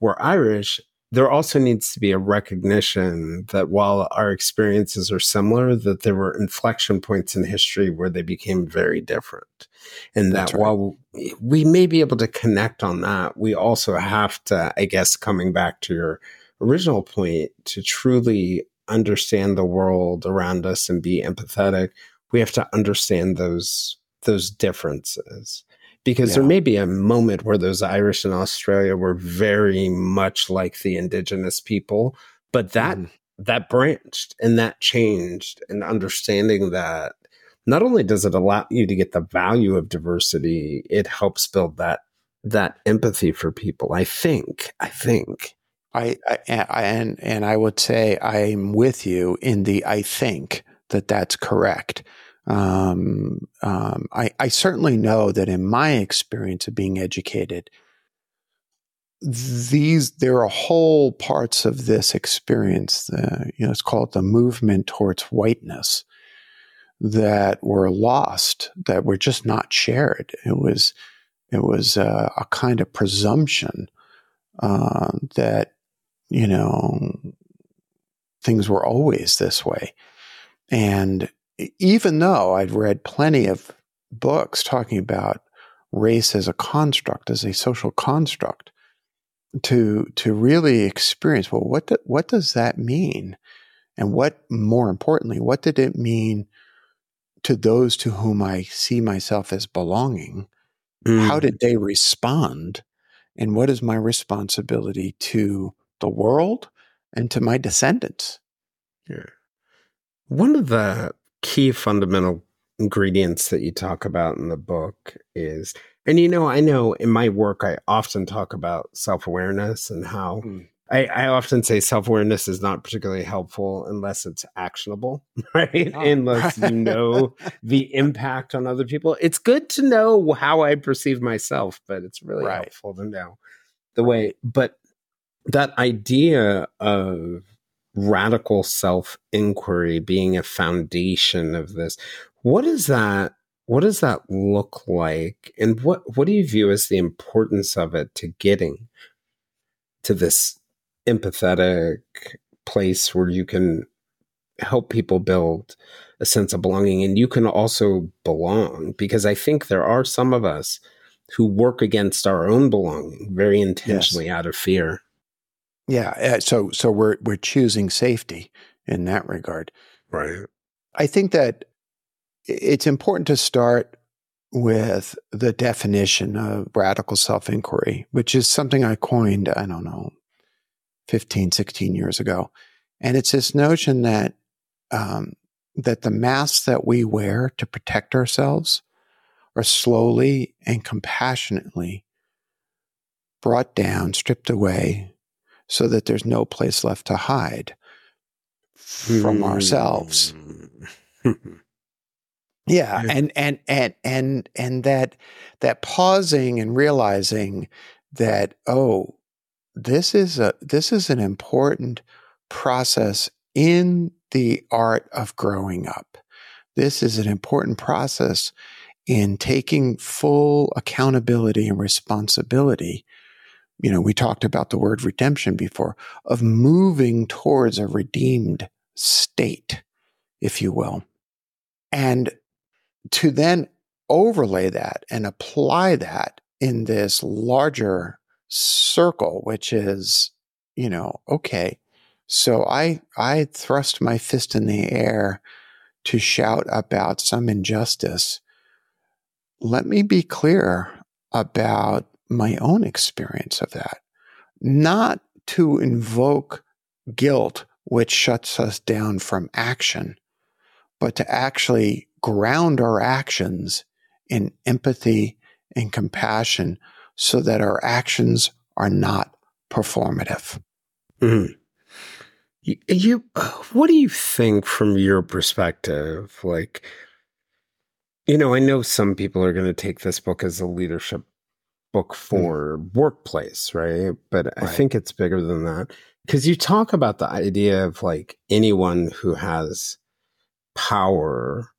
Speaker 2: were Irish. There also needs to be a recognition that while our experiences are similar, that there were inflection points in history where they became very different. And that right. while we may be able to connect on that, we also have to, I guess, coming back to your original point, to truly understand the world around us and be empathetic, we have to understand those those differences because yeah. there may be a moment where those Irish in Australia were very much like the indigenous people, but that mm. that branched and that changed and understanding that not only does it allow you to get the value of diversity, it helps build that that empathy for people. I think. I think.
Speaker 1: I, I, and and I would say I'm with you in the I think that that's correct. Um, um, I, I certainly know that in my experience of being educated, these there are whole parts of this experience. Uh, you know, it's called the movement towards whiteness that were lost, that were just not shared. It was it was uh, a kind of presumption uh, that you know things were always this way, and even though I'd read plenty of books talking about race as a construct, as a social construct, to to really experience well, what do, what does that mean, and what more importantly, what did it mean to those to whom I see myself as belonging? Mm. How did they respond, and what is my responsibility to the world and to my descendants?
Speaker 2: Yeah. One of the key fundamental ingredients that you talk about in the book is and you know i know in my work i often talk about self-awareness and how mm. I, I, often say self-awareness is not particularly helpful unless it's actionable right oh. unless you know the impact on other people it's good to know how i perceive myself but it's really right. helpful to know the way but that idea of radical self inquiry being a foundation of this. What is that? What does that look like? And what, what do you view as the importance of it to getting to this empathetic place where you can help people build a sense of belonging and you can also belong? Because I think there are some of us who work against our own belonging very intentionally yes. out of fear.
Speaker 1: Yeah. Uh, so so we're we're choosing safety in that regard.
Speaker 2: Right.
Speaker 1: I think that it's important to start with the definition of radical self inquiry, which is something I coined, I don't know, 15, 16 years ago. And it's this notion that, um, that the masks that we wear to protect ourselves are slowly and compassionately brought down, stripped away, so that there's no place left to hide from ourselves. Hmm. yeah, and and and and and that that pausing and realizing that oh, this is a this is an important process in the art of growing up. This is an important process in taking full accountability and responsibility you know, we talked about the word redemption before, of moving towards a redeemed state, if you will. And to then overlay that and apply that in this larger circle, which is, you know, okay, so I, I thrust my fist in the air to shout about some injustice. Let me be clear about my own experience of that, not to invoke guilt, which shuts us down from action, but to actually ground our actions in empathy and compassion so that our actions are not performative.
Speaker 2: Mm. You, you, what do you think from your perspective? Like, you know, I know some people are going to take this book as a leadership book hmm. for mm. workplace, right? But right. I think it's bigger than that because you talk about the idea of like anyone who has power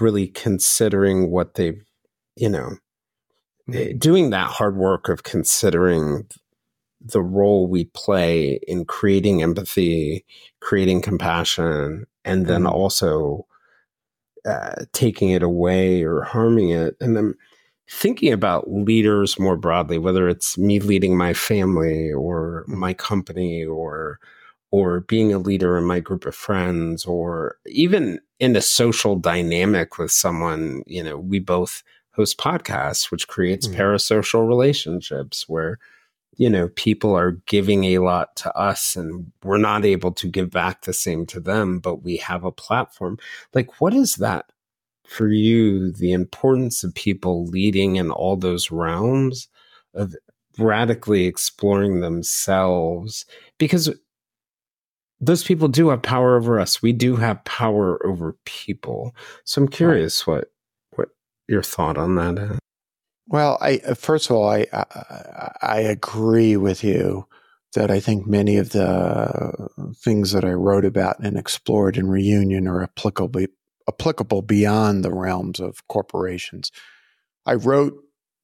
Speaker 2: really considering what they've, you know, mm. doing that hard work of considering the role we play in creating empathy, creating compassion, and then mm. also uh, taking it away or harming it. And then thinking about leaders more broadly, whether it's me leading my family or my company or or being a leader in my group of friends or even in a social dynamic with someone, you know, we both host podcasts, which creates mm. parasocial relationships where you know, people are giving a lot to us and we're not able to give back the same to them, but we have a platform. Like, what is that for you? The importance of people leading in all those realms of radically exploring themselves because those people do have power over us. We do have power over people. So I'm curious right. what what your thought on that is.
Speaker 1: Well, I uh, first of all, I, I, I agree with you that I think many of the things that I wrote about and explored in Reunion are applicable applicable beyond the realms of corporations. I wrote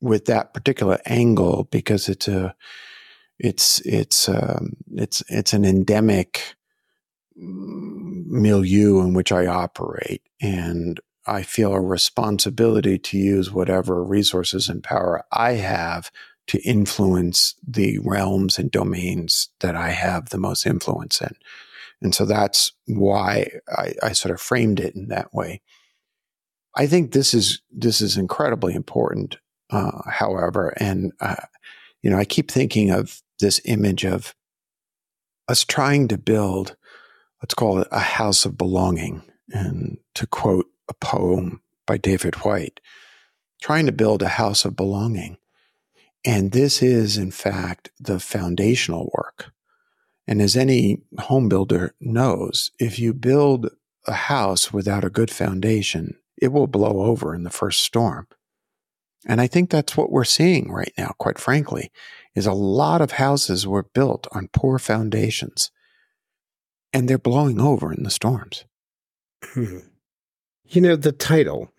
Speaker 1: with that particular angle because it's a it's it's um, it's it's an endemic milieu in which I operate, and I feel a responsibility to use whatever resources and power I have to influence the realms and domains that I have the most influence in. And so that's why I, I sort of framed it in that way. I think this is this is incredibly important, uh, however, and uh, you know I keep thinking of this image of us trying to build, let's call it a house of belonging, and to quote a poem by David Whyte, trying to build a house of belonging. And this is, in fact, the foundational work. And as any home builder knows, if you build a house without a good foundation, it will blow over in the first storm. And I think that's what we're seeing right now, quite frankly, is a lot of houses were built on poor foundations and they're blowing over in the storms.
Speaker 2: Hmm. You know, the title,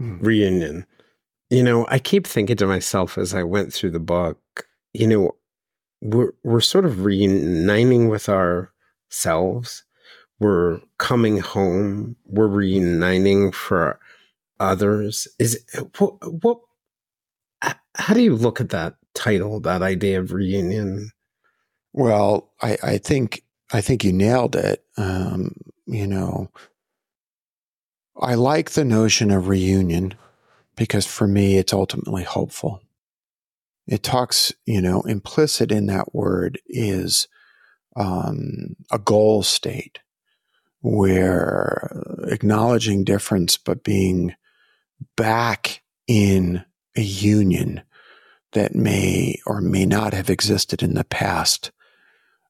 Speaker 2: mm. Reunion, you know, I keep thinking to myself as I went through the book, you know, we're, we're sort of reuniting with ourselves. We're coming home. We're reuniting for others. Is what, what, how do you look at that title, that idea of reunion?
Speaker 1: Well, I, I think, I think you nailed it. Um, you know, I like the notion of reunion because for me, it's ultimately hopeful. It talks, you know, implicit in that word is um, a goal state where acknowledging difference, but being back in a union that may or may not have existed in the past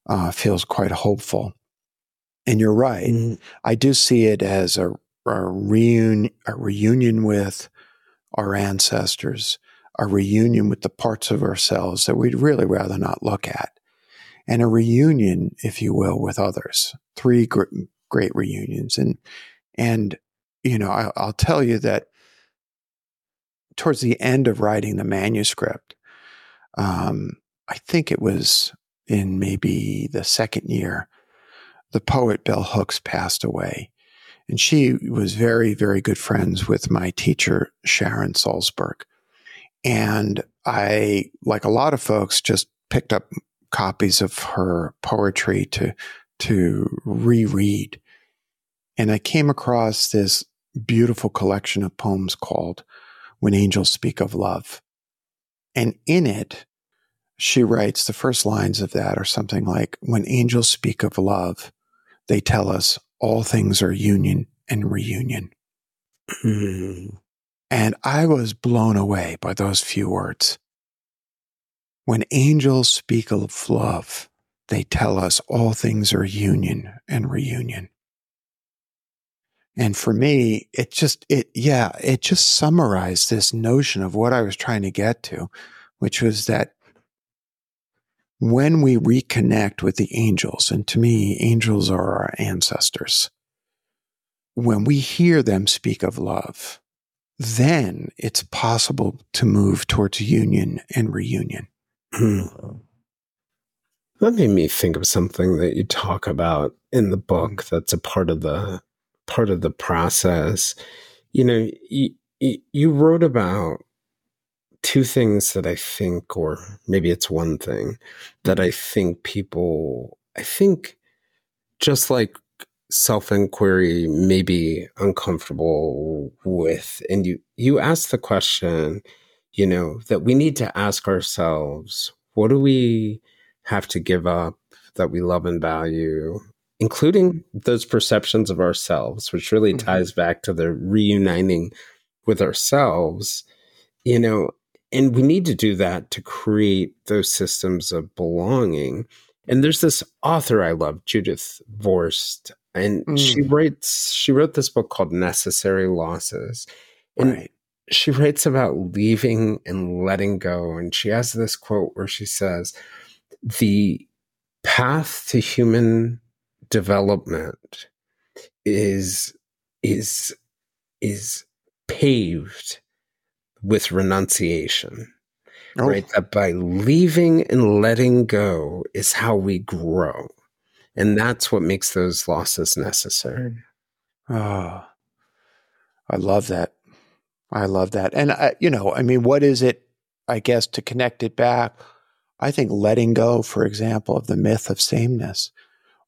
Speaker 1: uh, feels quite hopeful. And you're right. Mm-hmm. I do see it as a a, reun- a reunion with our ancestors, a reunion with the parts of ourselves that we'd really rather not look at, and a reunion, if you will, with others. Three gr- great reunions, and and you know, I, I'll tell you that towards the end of writing the manuscript, um, I think it was in maybe the second year, the poet Bell Hooks passed away. And she was very, very good friends with my teacher, Sharon Salzberg. And I, like a lot of folks, just picked up copies of her poetry to, to reread. And I came across this beautiful collection of poems called When Angels Speak of Love. And in it, she writes the first lines of that are something like, When angels speak of love, they tell us all things are union and reunion. Hmm. And I was blown away by those few words. When angels speak of love, they tell us all things are union and reunion. And for me, it just, it, yeah, it just summarized this notion of what I was trying to get to, which was that when we reconnect with the angels, and to me, angels are our ancestors, when we hear them speak of love, then it's possible to move towards union and reunion. Hmm.
Speaker 2: that made me think of something that you talk about in the book that's a part of the part of the process you know you, you wrote about two things that i think or maybe it's one thing that i think people i think just like self inquiry may be uncomfortable with. And you, you ask the question, you know, that we need to ask ourselves what do we have to give up that we love and value, including those perceptions of ourselves, which really mm-hmm. ties back to the reuniting with ourselves, you know, and we need to do that to create those systems of belonging. And there's this author I love, Judith Viorst, and mm. she writes she wrote this book called necessary losses and right. she writes about leaving and letting go and she has this quote where she says the path to human development is is is paved with renunciation oh. right that by leaving and letting go is how we grow and that's what makes those losses necessary.
Speaker 1: Oh, I love that. I love that. And, I, you know, I mean, what is it, I guess, to connect it back? I think letting go, for example, of the myth of sameness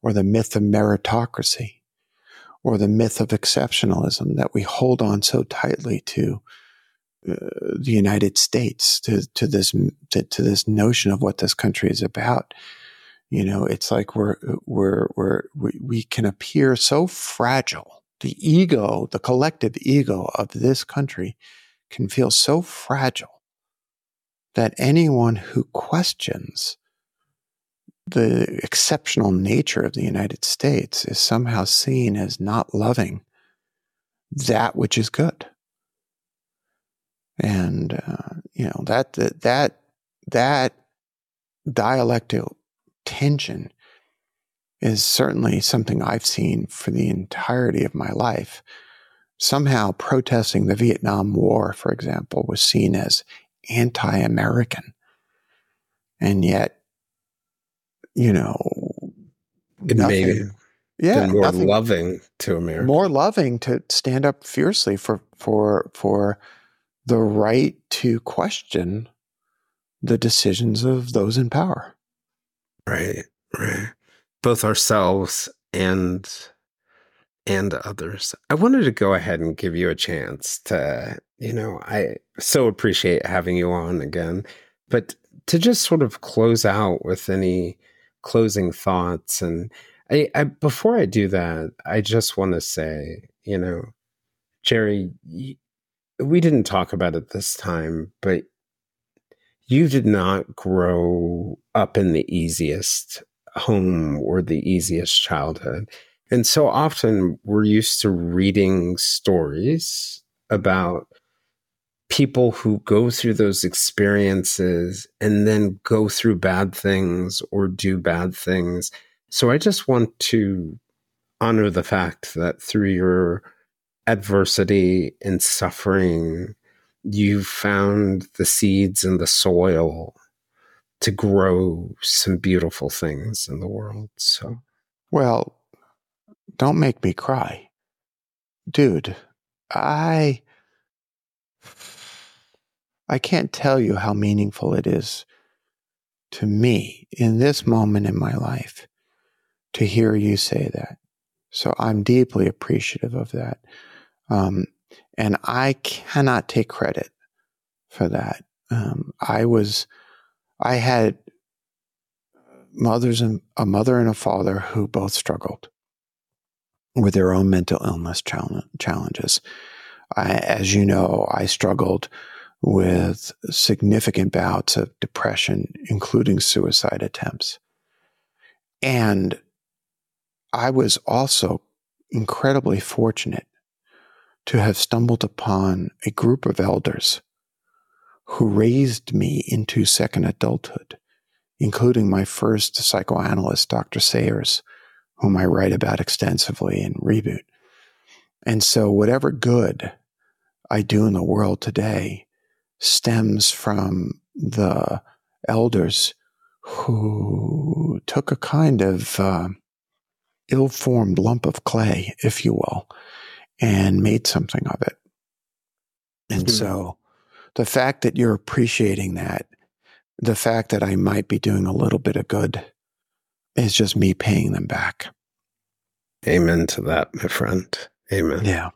Speaker 1: or the myth of meritocracy or the myth of exceptionalism that we hold on so tightly to uh, the United States, to, to this, to, to this notion of what this country is about you know, it's like we're, we're, we're, we, we can appear so fragile. The ego, the collective ego of this country can feel so fragile that anyone who questions the exceptional nature of the United States is somehow seen as not loving that which is good. And, uh, you know, that, that, that, that dialectical tension is certainly something I've seen for the entirety of my life. Somehow, protesting the Vietnam War, for example, was seen as anti American. And yet, you know,
Speaker 2: it nothing, made yeah, more nothing, loving to America.
Speaker 1: More loving to stand up fiercely for, for, for the right to question the decisions of those in power.
Speaker 2: Right, right. Both ourselves and and others. I wanted to go ahead and give you a chance to, you know, I so appreciate having you on again, but to just sort of close out with any closing thoughts and I, I before I do that, I just want to say, you know, Jerry, we didn't talk about it this time, but you did not grow up in the easiest home or the easiest childhood. And so often we're used to reading stories about people who go through those experiences and then go through bad things or do bad things. So I just want to honor the fact that through your adversity and suffering you found the seeds in the soil to grow some beautiful things in the world. So,
Speaker 1: well, don't make me cry. Dude, I I can't tell you how meaningful it is to me in this moment in my life to hear you say that. So I'm deeply appreciative of that. Um, and I cannot take credit for that. Um, I was, I had mothers and a mother and a father who both struggled with their own mental illness challenges. I, as you know, I struggled with significant bouts of depression, including suicide attempts. And I was also incredibly fortunate to have stumbled upon a group of elders who raised me into second adulthood, including my first psychoanalyst, Dr. Sayers, whom I write about extensively in Reboot. And so, whatever good I do in the world today stems from the elders who took a kind of uh, ill formed lump of clay, if you will, and made something of it. And mm-hmm. so the fact that you're appreciating that, the fact that I might be doing a little bit of good is just me paying them back.
Speaker 2: Amen to that, my friend. Amen.
Speaker 1: Yeah.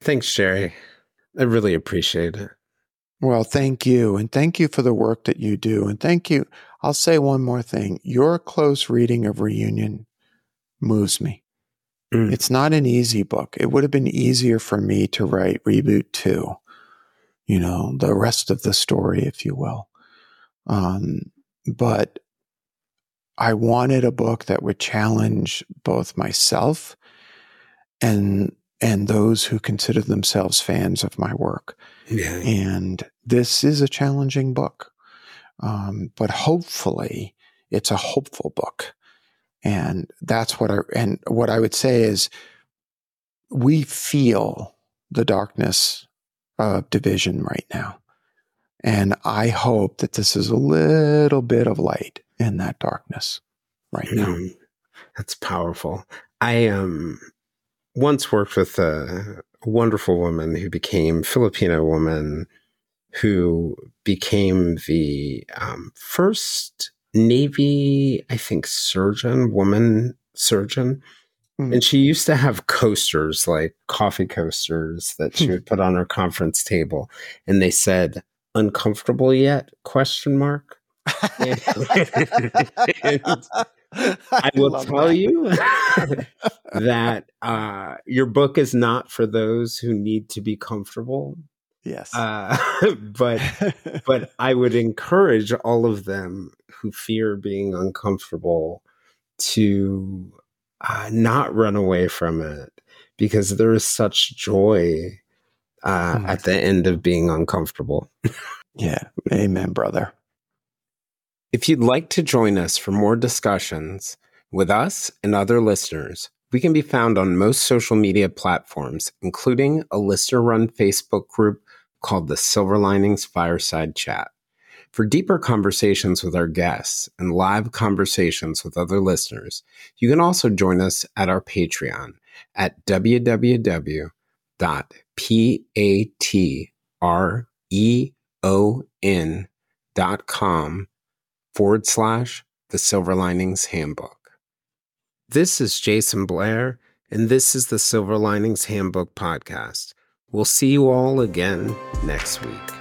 Speaker 2: Thanks, Jerry. I really appreciate it.
Speaker 1: Well, thank you. And thank you for the work that you do. And thank you. I'll say one more thing. Your close reading of Reunion moves me. Mm. It's not an easy book. It would have been easier for me to write Reboot 2, you know, the rest of the story, if you will. Um, but I wanted a book that would challenge both myself and and those who consider themselves fans of my work.
Speaker 2: Yeah.
Speaker 1: And this is a challenging book. Um, but hopefully it's a hopeful book. And that's what I, and what I would say is we feel the darkness of division right now. And I hope that this is a little bit of light in that darkness right now. Mm,
Speaker 2: that's powerful. I um once worked with a wonderful woman who became Filipino woman who became the um, first Navy, I think, surgeon, woman surgeon. Mm. And she used to have coasters, like coffee coasters that she hmm. would put on her conference table. And they said, uncomfortable yet? Question mark. and, I will I tell that. you that uh, your book is not for those who need to be comfortable.
Speaker 1: Yes.
Speaker 2: Uh, but but I would encourage all of them who fear being uncomfortable to uh, not run away from it because there is such joy uh, mm. at the end of being uncomfortable.
Speaker 1: yeah. Amen, brother.
Speaker 2: If you'd like to join us for more discussions with us and other listeners, we can be found on most social media platforms, including a listener run Facebook group called the Silver Linings Fireside Chat. For deeper conversations with our guests and live conversations with other listeners, you can also join us at our Patreon at www.patreon.com forward slash the Silver Linings Handbook. This is Jayson Blair, and this is the Silver Linings Handbook Podcast. We'll see you all again next week.